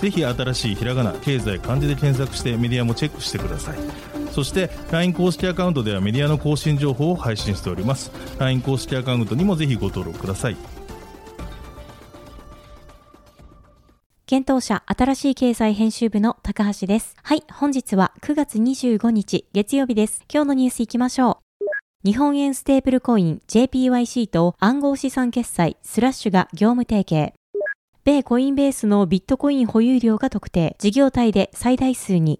ぜひ新しいひらがな経済漢字で検索してメディアもチェックしてくださいそして LINE 公式アカウントではメディアの更新情報を配信しております LINE 公式アカウントにもぜひご登録ください検討者新しい経済編集部の高橋です。はい、本日は9月25日月曜日です。今日のニュースいきましょう。日本円ステーブルコイン JPYC と暗号資産決済スラッシュが業務提携。米コインベースのビットコイン保有量が特定、事業体で最大数に。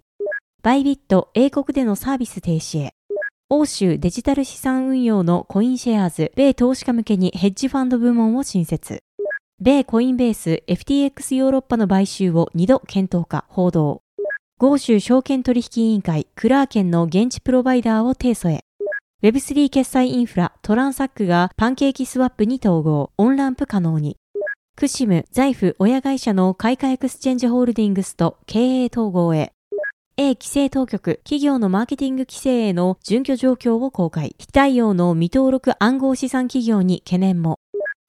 バイビット英国でのサービス停止へ。欧州デジタル資産運用のコインシェアーズ、米投資家向けにヘッジファンド部門を新設。米コインベース FTX ヨーロッパの買収を2度検討か報道。豪州証券取引委員会クラーケンの現地プロバイダーを提訴へ。Web3 決済インフラトランサックがパンケーキスワップに統合、オンランプ可能に。クシム Zaif 親会社のカイカエクスチェンジホールディングスと経営統合へ。英規制当局、企業のマーケティング規制への準拠状況を公開。非対応の未登録暗号資産企業に懸念も。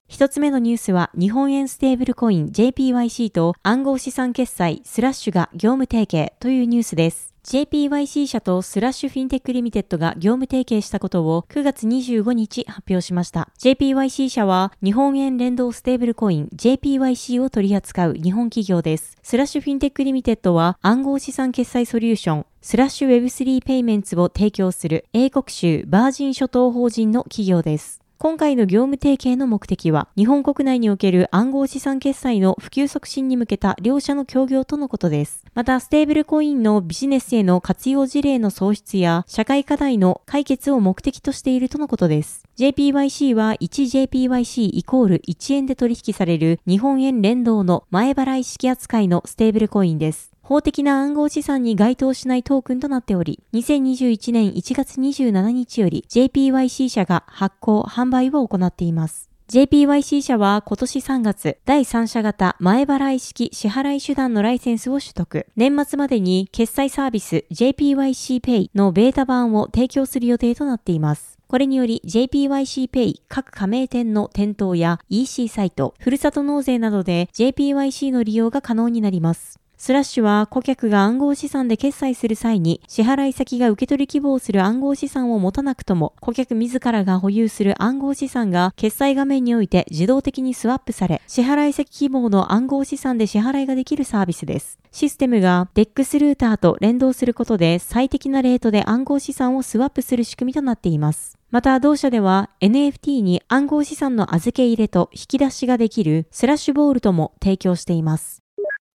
一つ目のニュースは、日本円ステーブルコイン JPYC と暗号資産決済スラッシュが業務提携というニュースです。JPYC 社とスラッシュフィンテックリミテッドが業務提携したことを9月25日発表しました。JPYC 社は日本円連動ステーブルコイン JPYC を取り扱う日本企業です。スラッシュフィンテックリミテッドは暗号資産決済ソリューションスラッシュ Web3 ペイメンツを提供する英国領バージン諸島法人の企業です。今回の業務提携の目的は、日本国内における暗号資産決済の普及促進に向けた両社の協業とのことです。また、ステーブルコインのビジネスへの活用事例の創出や、社会課題の解決を目的としているとのことです。JPYC は 1JPYC イコール1円で取引される日本円連動の前払い式扱いのステーブルコインです。法的な暗号資産に該当しないトークンとなっており、2021年1月27日より JPYC 社が発行、販売を行っています。JPYC 社は今年3月、第三者型前払い式支払い手段のライセンスを取得。年末までに決済サービス JPYC Pay のベータ版を提供する予定となっています。これにより JPYC Pay 各加盟店の店頭や EC サイト、ふるさと納税などで JPYC の利用が可能になります。スラッシュは顧客が暗号資産で決済する際に支払い先が受け取り希望する暗号資産を持たなくとも顧客自らが保有する暗号資産が決済画面において自動的にスワップされ支払い先希望の暗号資産で支払いができるサービスです。システムが DEX ルーターと連動することで最適なレートで暗号資産をスワップする仕組みとなっています。また同社では NFT に暗号資産の預け入れと引き出しができるスラッシュボールとも提供しています。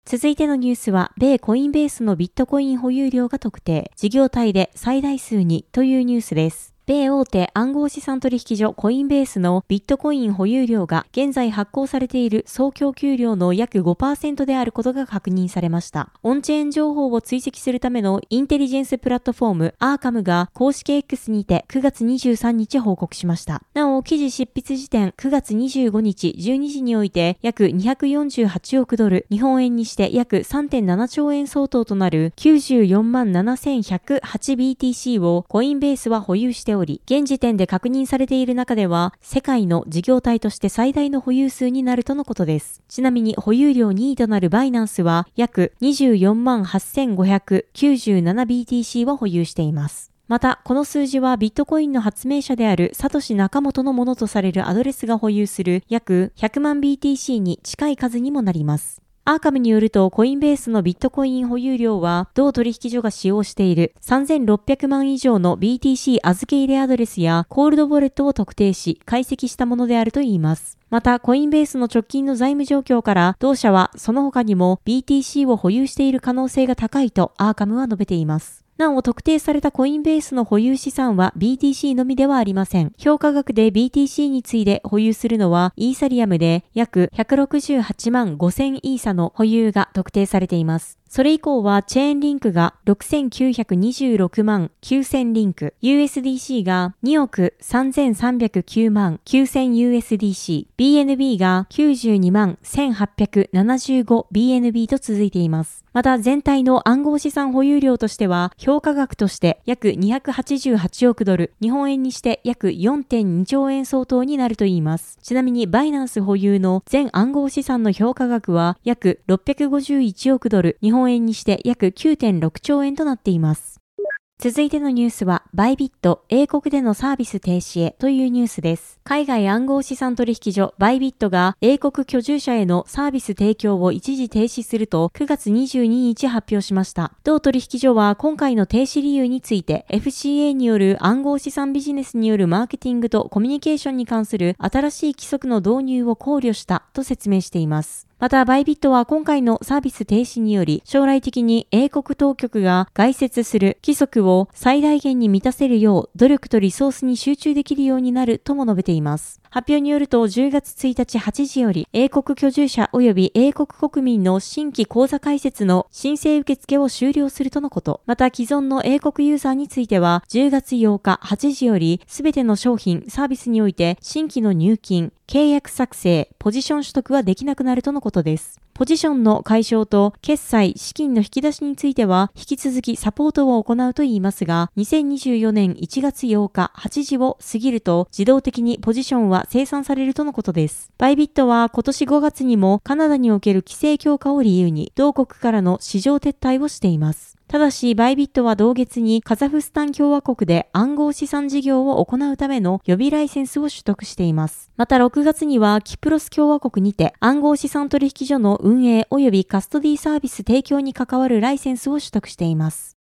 続いてのニュースは、米コインベースのビットコイン保有量が特定、事業体で最大数にというニュースです。米大手暗号資産取引所コインベースのビットコイン保有量が現在発行されている総供給量の約5%であることが確認されました。オンチェーン情報を追跡するためのインテリジェンスプラットフォームアーカムが公式 X にて9月23日報告しました。なお、記事執筆時点9月25日12時において約248億ドル、日本円にして約3.7兆円相当となる94万 7108BTC をコインベースは保有しており、現時点で確認されている中では、世界の事業体として最大の保有数になるとのことです。ちなみに保有量2位となるバイナンスは、約24万 8597BTC を保有しています。また、この数字はビットコインの発明者であるサトシ・ナカモトのものとされるアドレスが保有する約100万 BTC に近い数にもなります。アーカムによると、コインベースのビットコイン保有量は、同取引所が使用している3600万以上の BTC 預け入れアドレスやコールドウォレットを特定し、解析したものであるといいます。また、コインベースの直近の財務状況から、同社はその他にも BTC を保有している可能性が高いとアーカムは述べています。なお、特定されたコインベースの保有資産は BTC のみではありません。評価額で BTC に次いで保有するのはイーサリアムで約168万5000イーサの保有が特定されています。それ以降はチェーンリンクが6926万9000リンク、USDC が2億3309万 9000USDC、BNB が92万 1875BNB と続いています。また全体の暗号資産保有量としては、評価額として約288億ドル、日本円にして約4.2兆円相当になるといいます。ちなみにバイナンス保有の全暗号資産の評価額は約651億ドル、日本円にして約9.6兆円となっています。続いてのニュースは、バイビット、英国でのサービス停止へというニュースです。海外暗号資産取引所、バイビットが英国居住者へのサービス提供を一時停止すると9月22日発表しました。同取引所は今回の停止理由について、FCA による暗号資産ビジネスによるマーケティングとコミュニケーションに関する新しい規則の導入を考慮したと説明しています。また、バイビットは今回のサービス停止により、将来的に英国当局が外説する規則を最大限に満たせるよう、努力とリソースに集中できるようになるとも述べています。発表によると10月1日8時より英国居住者及び英国国民の新規口座開設の申請受付を終了するとのこと。また既存の英国ユーザーについては10月8日8時よりすべての商品、サービスにおいて新規の入金、契約作成、ポジション取得はできなくなるとのことです。ポジションの解消と決済、資金の引き出しについては引き続きサポートを行うといいますが、2024年1月8日8時を過ぎると自動的にポジションは生産されるとのことです。バイビットは今年5月にもカナダにおける規制強化を理由に同国からの市場撤退をしています。ただし、バイビットは同月にカザフスタン共和国で暗号資産事業を行うための予備ライセンスを取得しています。また6月にはキプロス共和国にて暗号資産取引所の運営及びカストディサービス提供に関わるライセンスを取得しています。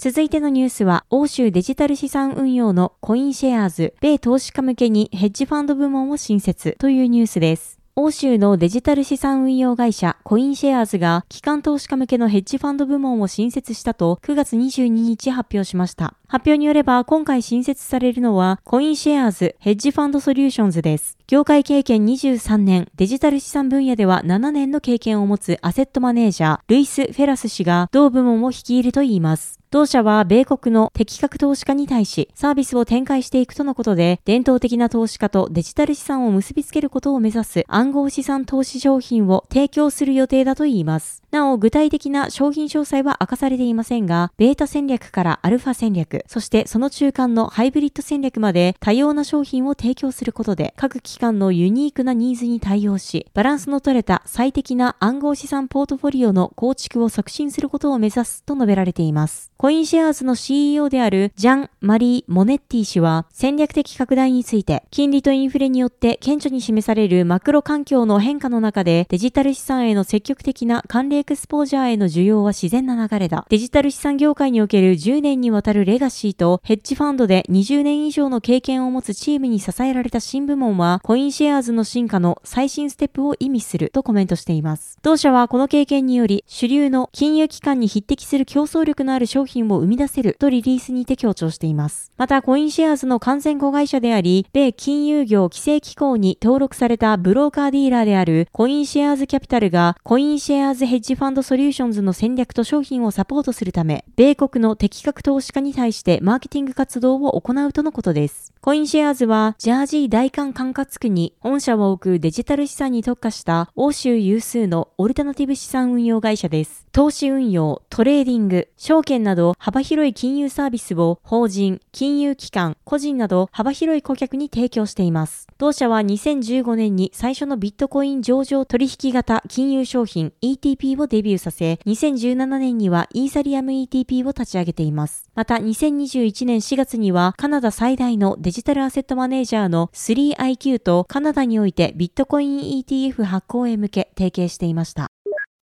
続いてのニュースは、欧州デジタル資産運用のコインシェアーズ、米投資家向けにヘッジファンド部門を新設というニュースです。欧州のデジタル資産運用会社コインシェアーズが機関投資家向けのヘッジファンド部門を新設したと9月22日発表しました。発表によれば今回新設されるのはコインシェアーズヘッジファンドソリューションズです。業界経験23年、デジタル資産分野では7年の経験を持つアセットマネージャー、ルイス・フェラス氏が同部門を率いるといいます。同社は米国の適格投資家に対しサービスを展開していくとのことで、伝統的な投資家とデジタル資産を結びつけることを目指す暗号資産投資商品を提供する予定だといいます。なお、具体的な商品詳細は明かされていませんが、ベータ戦略からアルファ戦略、そしてその中間のハイブリッド戦略まで多様な商品を提供することで、各機関のユニークなニーズに対応し、バランスの取れた最適な暗号資産ポートフォリオの構築を促進することを目指すと述べられています。コインシェアーズの CEO であるジャン・マリー・モネッティ氏は戦略的拡大について金利とインフレによって顕著に示されるマクロ環境の変化の中でデジタル資産への積極的な関連エクスポージャーへの需要は自然な流れだ。デジタル資産業界における10年にわたるレガシーとヘッジファンドで20年以上の経験を持つチームに支えられた新部門はコインシェアーズの進化の最新ステップを意味するとコメントしています。同社はこの経験により主流の金融機関に匹敵する競争力のある商品を生み出せるとリリースにて強調しています。また、コインシェアーズの完全子会社であり、米金融業規制機構に登録されたブローカーディーラーであるコインシェアーズキャピタルが、コインシェアーズヘッジファンドソリューションズの戦略と商品をサポートするため、米国の適格投資家に対してマーケティング活動を行うとのことです。コインシェアーズは、ジャージー代官管轄区に本社を置くデジタル資産に特化した欧州有数のオルタナティブ資産運用会社です。投資運用、トレーディング、証券など幅広い金融サービスを法人、金融機関、個人など幅広い顧客に提供しています。同社は2015年に最初のビットコイン上場取引型金融商品 ETP をデビューさせ、2017年にはイーサリアム ETP を立ち上げています。また2021年4月にはカナダ最大のデジタルアセットマネージャーの 3IQ とカナダにおいてビットコイン ETF 発行へ向け提携していました。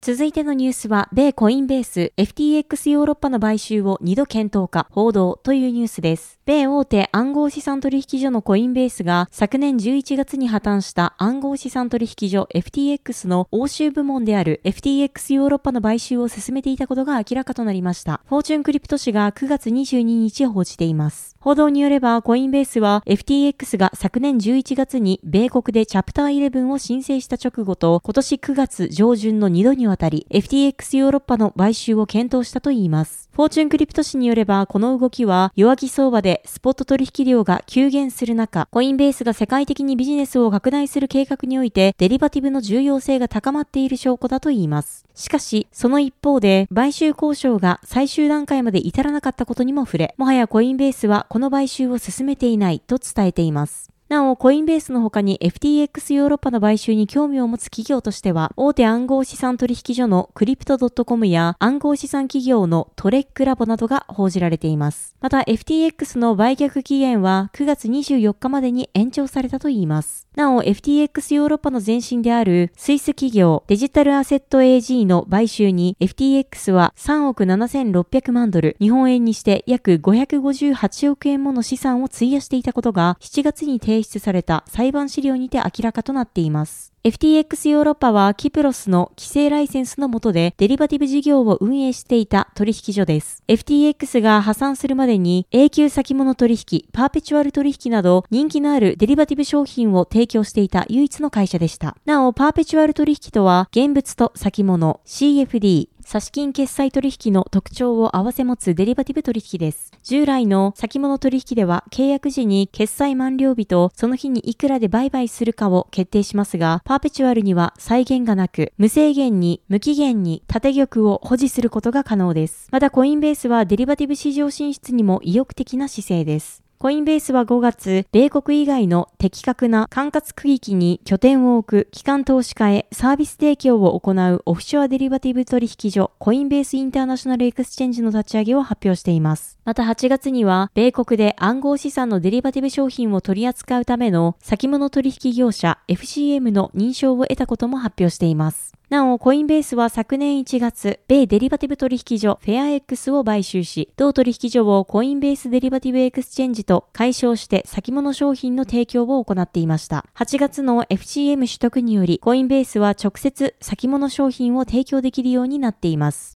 続いてのニュースは、米コインベース FTX ヨーロッパの買収を2度検討か報道というニュースです。米大手暗号資産取引所のコインベースが昨年11月に破綻した暗号資産取引所 FTX の欧州部門である FTX ヨーロッパの買収を進めていたことが明らかとなりました。フォーチュンクリプト紙が9月22日報じています。報道によればコインベースは FTX が昨年11月に米国でチャプター11を申請した直後と今年9月上旬の2度ににわたり FTX ヨーロッパの買収を検討したといいます。フォーチュンクリプト紙によれば、この動きは弱気相場でスポット取引量が急減する中、コインベースが世界的にビジネスを拡大する計画において、デリバティブの重要性が高まっている証拠だといいます。しかし、その一方で、買収交渉が最終段階まで至らなかったことにも触れ、もはやコインベースはこの買収を進めていないと伝えています。なお、コインベースの他に FTX ヨーロッパの買収に興味を持つ企業としては、大手暗号資産取引所のクリプト .com や暗号資産企業のトレックラボなどが報じられています。また、FTX の売却期限は9月24日までに延長されたといいます。なお、FTX ヨーロッパの前身であるスイス企業デジタルアセット AG の買収に FTX は3億7600万ドル、日本円にして約558億円もの資産を費やしていたことが7月に提出された裁判資料にて明らかとなっています。FTX ヨーロッパはキプロスの規制ライセンスの下でデリバティブ事業を運営していた取引所です。FTX が破産するまでに永久先物取引、パーペチュアル取引など人気のあるデリバティブ商品を提供していた唯一の会社でした。なお、パーペチュアル取引とは現物と先物、CFD、差し金決済取引の特徴を併せ持つデリバティブ取引です。従来の先物取引では契約時に決済満了日とその日にいくらで売買するかを決定しますが、パーペチュアルには再現がなく、無制限に無期限に縦玉を保持することが可能です。またコインベースはデリバティブ市場進出にも意欲的な姿勢です。コインベースは5月、米国以外の適格な管轄区域に拠点を置く機関投資家へサービス提供を行うオフショアデリバティブ取引所コインベースインターナショナルエクスチェンジの立ち上げを発表しています。また8月には、米国で暗号資産のデリバティブ商品を取り扱うための先物取引業者 FCM の認証を得たことも発表しています。なお、コインベースは昨年1月、米デリバティブ取引所フェア X を買収し、同取引所をコインベースデリバティブエクスチェンジと改称して先物商品の提供を行っていました。8月の FCM 取得により、コインベースは直接先物商品を提供できるようになっています。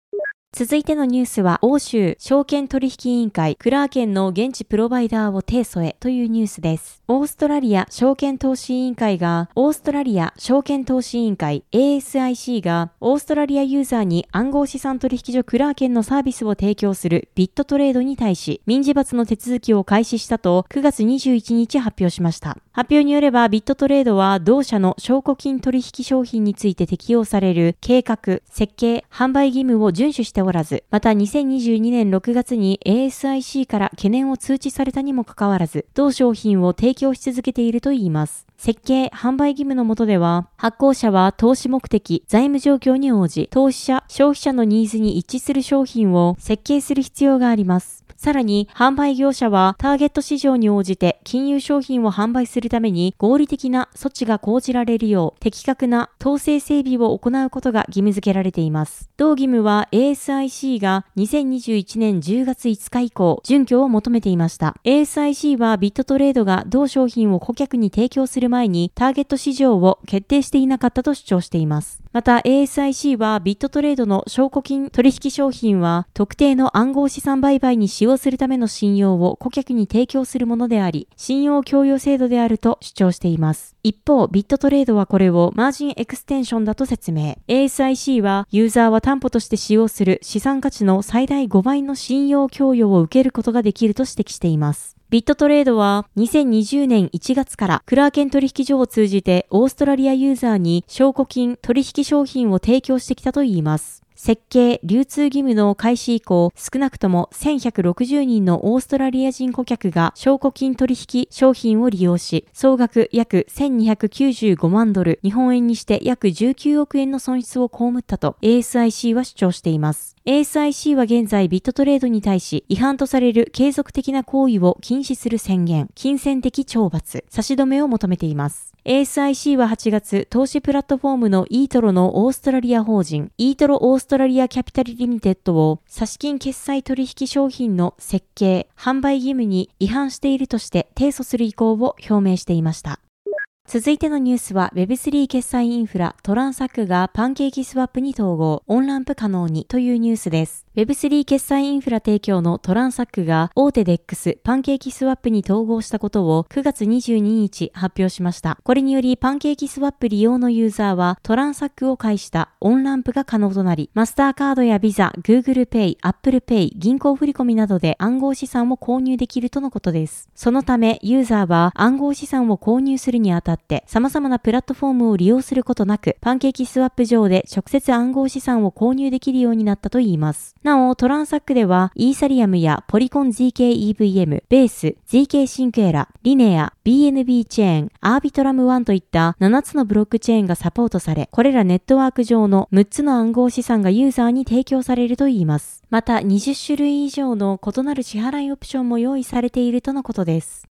続いてのニュースは、欧州証券取引委員会、クラーケンの現地プロバイダーを提訴へというニュースです。オーストラリア証券投資委員会が、オーストラリア証券投資委員会 ASIC が、オーストラリアユーザーに暗号資産取引所クラーケンのサービスを提供するビットトレードに対し、民事罰の手続きを開始したと9月21日発表しました。発表によれば、ビットトレードは同社の証拠金取引商品について適用される計画、設計、販売義務を遵守しておらず、また2022年6月に ASIC から懸念を通知されたにもかかわらず、同商品を提供し続けているといいます。設計、販売義務の下では、発行者は投資目的、財務状況に応じ、投資者、消費者のニーズに一致する商品を設計する必要があります。さらに、販売業者はターゲット市場に応じて金融商品を販売するために合理的な措置が講じられるよう的確な統制整備を行うことが義務付けられています。同義務は ASIC が2021年10月5日以降、準拠を求めていました。ASIC はビットトレードが同商品を顧客に提供する前にターゲット市場を決定していなかったと主張しています。また ASIC はビットトレードの証拠金取引商品は特定の暗号資産売買に使用するための信用を顧客に提供するものであり、信用供与制度であると主張しています。一方、ビットトレードはこれをマージンエクステンションだと説明。ASIC はユーザーは担保として使用する資産価値の最大5倍の信用供与を受けることができると指摘しています。ビットトレードは2020年1月からクラーケン取引所を通じてオーストラリアユーザーに証拠金取引商品を提供してきたといいます。設計、流通義務の開始以降、少なくとも1160人のオーストラリア人顧客が証拠金取引商品を利用し、総額約1295万ドル、日本円にして約19億円の損失を被ったと ASIC は主張しています。ASIC は現在ビットトレードに対し違反とされる継続的な行為を禁止する宣言、金銭的懲罰、差し止めを求めています。ASIC は8月、投資プラットフォームのイートロのオーストラリア法人、イートロオーストラリアキャピタルリミテッドを、差し金決済取引商品の設計、販売義務に違反しているとして提訴する意向を表明していました。続いてのニュースは Web3 決済インフラトランサックがパンケーキスワップに統合、オンランプ可能にというニュースです。Web3 決済インフラ提供のトランサックが大手 DEX パンケーキスワップに統合したことを9月22日発表しました。これによりパンケーキスワップ利用のユーザーはトランサックを介したオンランプが可能となり、マスターカードやビザ、Google Pay、Apple Pay、銀行振込などで暗号資産を購入できるとのことです。そのため、ユーザーは暗号資産を購入するにあたって様々なプラットフォームを利用することなく、パンケーキスワップ上で直接暗号資産を購入できるようになったといいます。なお、トランサックでは、イーサリアムやポリコン ZKEVM、ベース、 zkSync Era、リネア、BNB チェーン、アービトラム1といった7つのブロックチェーンがサポートされ、これらネットワーク上の6つの暗号資産がユーザーに提供されるといいます。また、20種類以上の異なる支払いオプションも用意されているとのことです。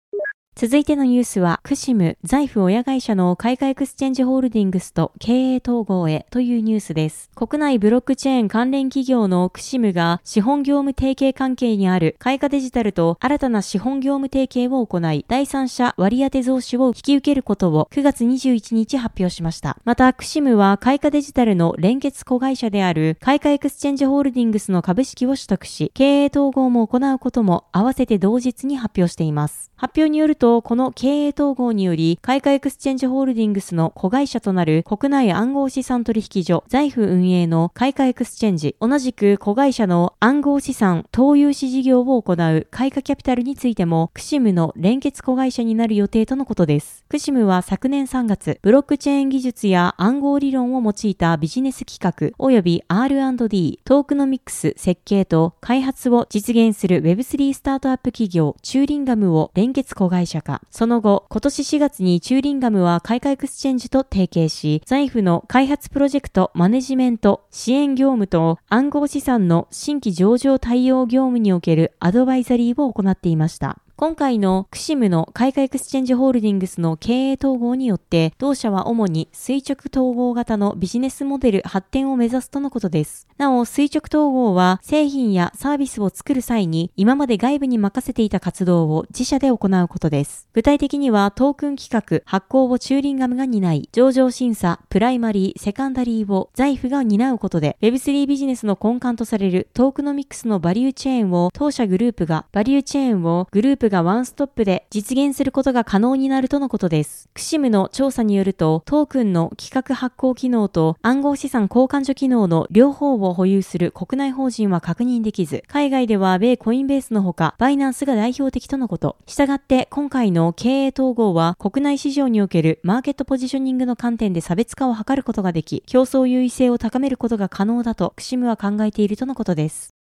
続いてのニュースは、クシム、 Zaif 親会社のカイカエクスチェンジホールディングスと経営統合へというニュースです。国内ブロックチェーン関連企業のクシムが資本業務提携関係にあるカイカデジタルと新たな資本業務提携を行い、第三者割当増資を引き受けることを9月21日発表しました。また、クシムはカイカデジタルの連結子会社であるカイカエクスチェンジホールディングスの株式を取得し、経営統合も行うことも合わせて同日に発表しています。発表によると、とこの経営統合により、カイカエクスチェンジホールディングスの子会社となる国内暗号資産取引所、 Zaif 運営のカイカエクスチェンジ、同じく子会社の暗号資産投融資事業を行うカイカキャピタルについても、クシムの連結子会社になる予定とのことです。クシムは昨年3月、ブロックチェーン技術や暗号理論を用いたビジネス企画、及び R&D、トークノミックス設計と開発を実現する Web3 スタートアップ企業、チューリンガムを連連結子会社化。その後、今年4月にチューリンガムはカイカエクスチェンジと提携し、 Zaif の開発プロジェクト、マネジメント、支援業務と暗号資産の新規上場対応業務におけるアドバイザリーを行っていました。今回のクシムのカイカエクスチェンジホールディングスの経営統合によって、同社は主に垂直統合型のビジネスモデル発展を目指すとのことです。なお、垂直統合は製品やサービスを作る際に今まで外部に任せていた活動を自社で行うことです。具体的にはトークン企画、発行をチューリンガムが担い、上場審査、プライマリー、セカンダリーを Zaif が担うことで、Web3 ビジネスの根幹とされるトークノミクスのバリューチェーンを当社グループが、バリューチェーンをグループがワンストップで実現することが可能になるとのことです。クシムの調査によると、トークンの企画発行機能と暗号資産交換所機能の両方を保有する国内法人は確認できず、海外では米コインベースのほか、バイナンスが代表的とのこと。したがって今回の経営統合は国内市場におけるマーケットポジショニングの観点で差別化を図ることができ、競争優位性を高めることが可能だとクシムは考えているとのことです。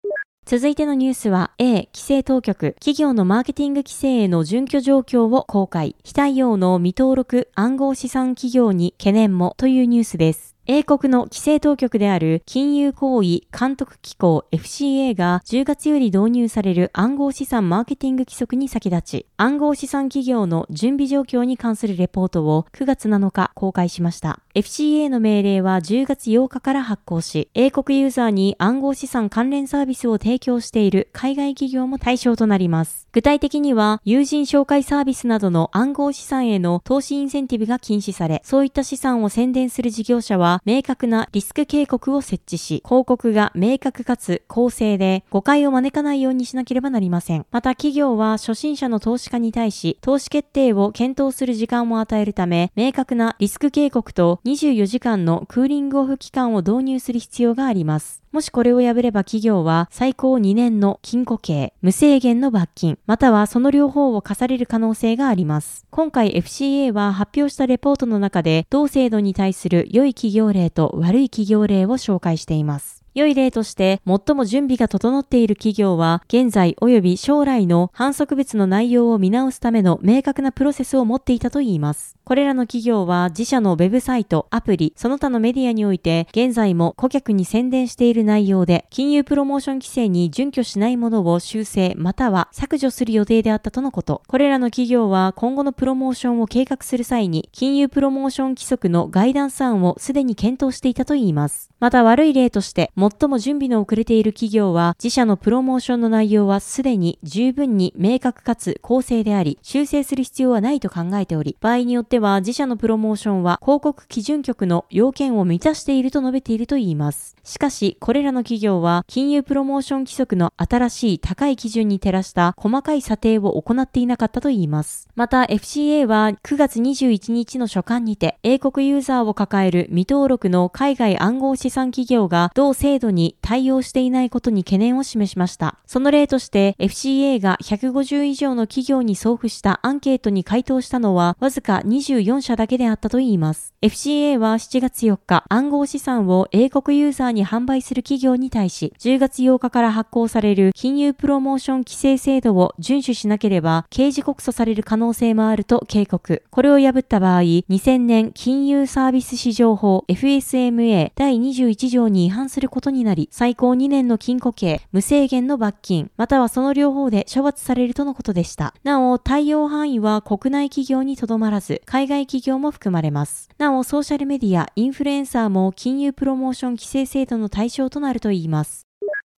続いてのニュースは A 規制当局企業のマーケティング規制への準拠状況を公開。非対応の未登録暗号資産企業に懸念もというニュースです。英国の規制当局である金融行為監督機構 FCA が10月より導入される暗号資産マーケティング規則に先立ち、暗号資産企業の準備状況に関するレポートを9月7日公開しました。FCA の命令は10月8日から発行し、英国ユーザーに暗号資産関連サービスを提供している海外企業も対象となります。具体的には、友人紹介サービスなどの暗号資産への投資インセンティブが禁止され、そういった資産を宣伝する事業者は明確なリスク警告を設置し、広告が明確かつ公正で誤解を招かないようにしなければなりません。また企業は初心者の投資家に対し、投資決定を検討する時間を与えるため、明確なリスク警告と24時間のクーリングオフ期間を導入する必要があります。もしこれを破れば企業は最高2年の禁錮刑、無制限の罰金、またはその両方を課される可能性があります。今回 FCA は発表したレポートの中で同制度に対する良い企業例と悪い企業例を紹介しています。良い例として、最も準備が整っている企業は、現在及び将来の反則物の内容を見直すための明確なプロセスを持っていたといいます。これらの企業は自社のウェブサイト、アプリ、その他のメディアにおいて、現在も顧客に宣伝している内容で、金融プロモーション規制に準拠しないものを修正または削除する予定であったとのこと。これらの企業は今後のプロモーションを計画する際に、金融プロモーション規則のガイダンス案をすでに検討していたといいます。また悪い例として、最も準備の遅れている企業は、自社のプロモーションの内容はすでに十分に明確かつ公正であり、修正する必要はないと考えており、場合によっては自社のプロモーションは広告基準局の要件を満たしていると述べているといいます。しかし、これらの企業は、金融プロモーション規則の新しい高い基準に照らした細かい査定を行っていなかったといいます。また、FCA は9月21日の書簡にて、英国ユーザーを抱える未登録の海外暗号資産企業が同制程度に対応していないことに懸念を示しました。その例として、FCA が150以上の企業に送付したアンケートに回答したのは、わずか24社だけであったといいます。FCA は7月4日、暗号資産を英国ユーザーに販売する企業に対し、10月8日から発行される金融プロモーション規制制度を遵守しなければ、刑事告訴される可能性もあると警告。これを破った場合、2000年金融サービス市場法 FSMA 第21条に違反することになり、最高2年の禁錮刑、無制限の罰金、またはその両方で処罰されるとのことでした。なお、対応範囲は国内企業にとどまらず、海外企業も含まれます。なお、ソーシャルメディア、インフルエンサーも金融プロモーション規制制度の対象となるといいます。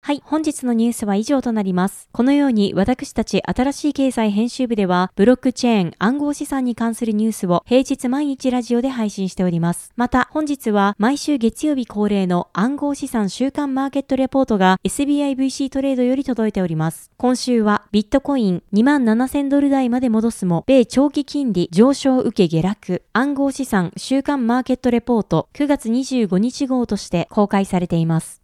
はい、本日のニュースは以上となります。このように私たち新しい経済編集部では、ブロックチェーン暗号資産に関するニュースを平日毎日ラジオで配信しております。また、本日は毎週月曜日恒例の暗号資産週間マーケットレポートが SBIVC トレードより届いております。今週はビットコイン27000ドル台まで戻すも、米長期金利上昇受け下落、暗号資産週間マーケットレポート9月25日号として公開されています。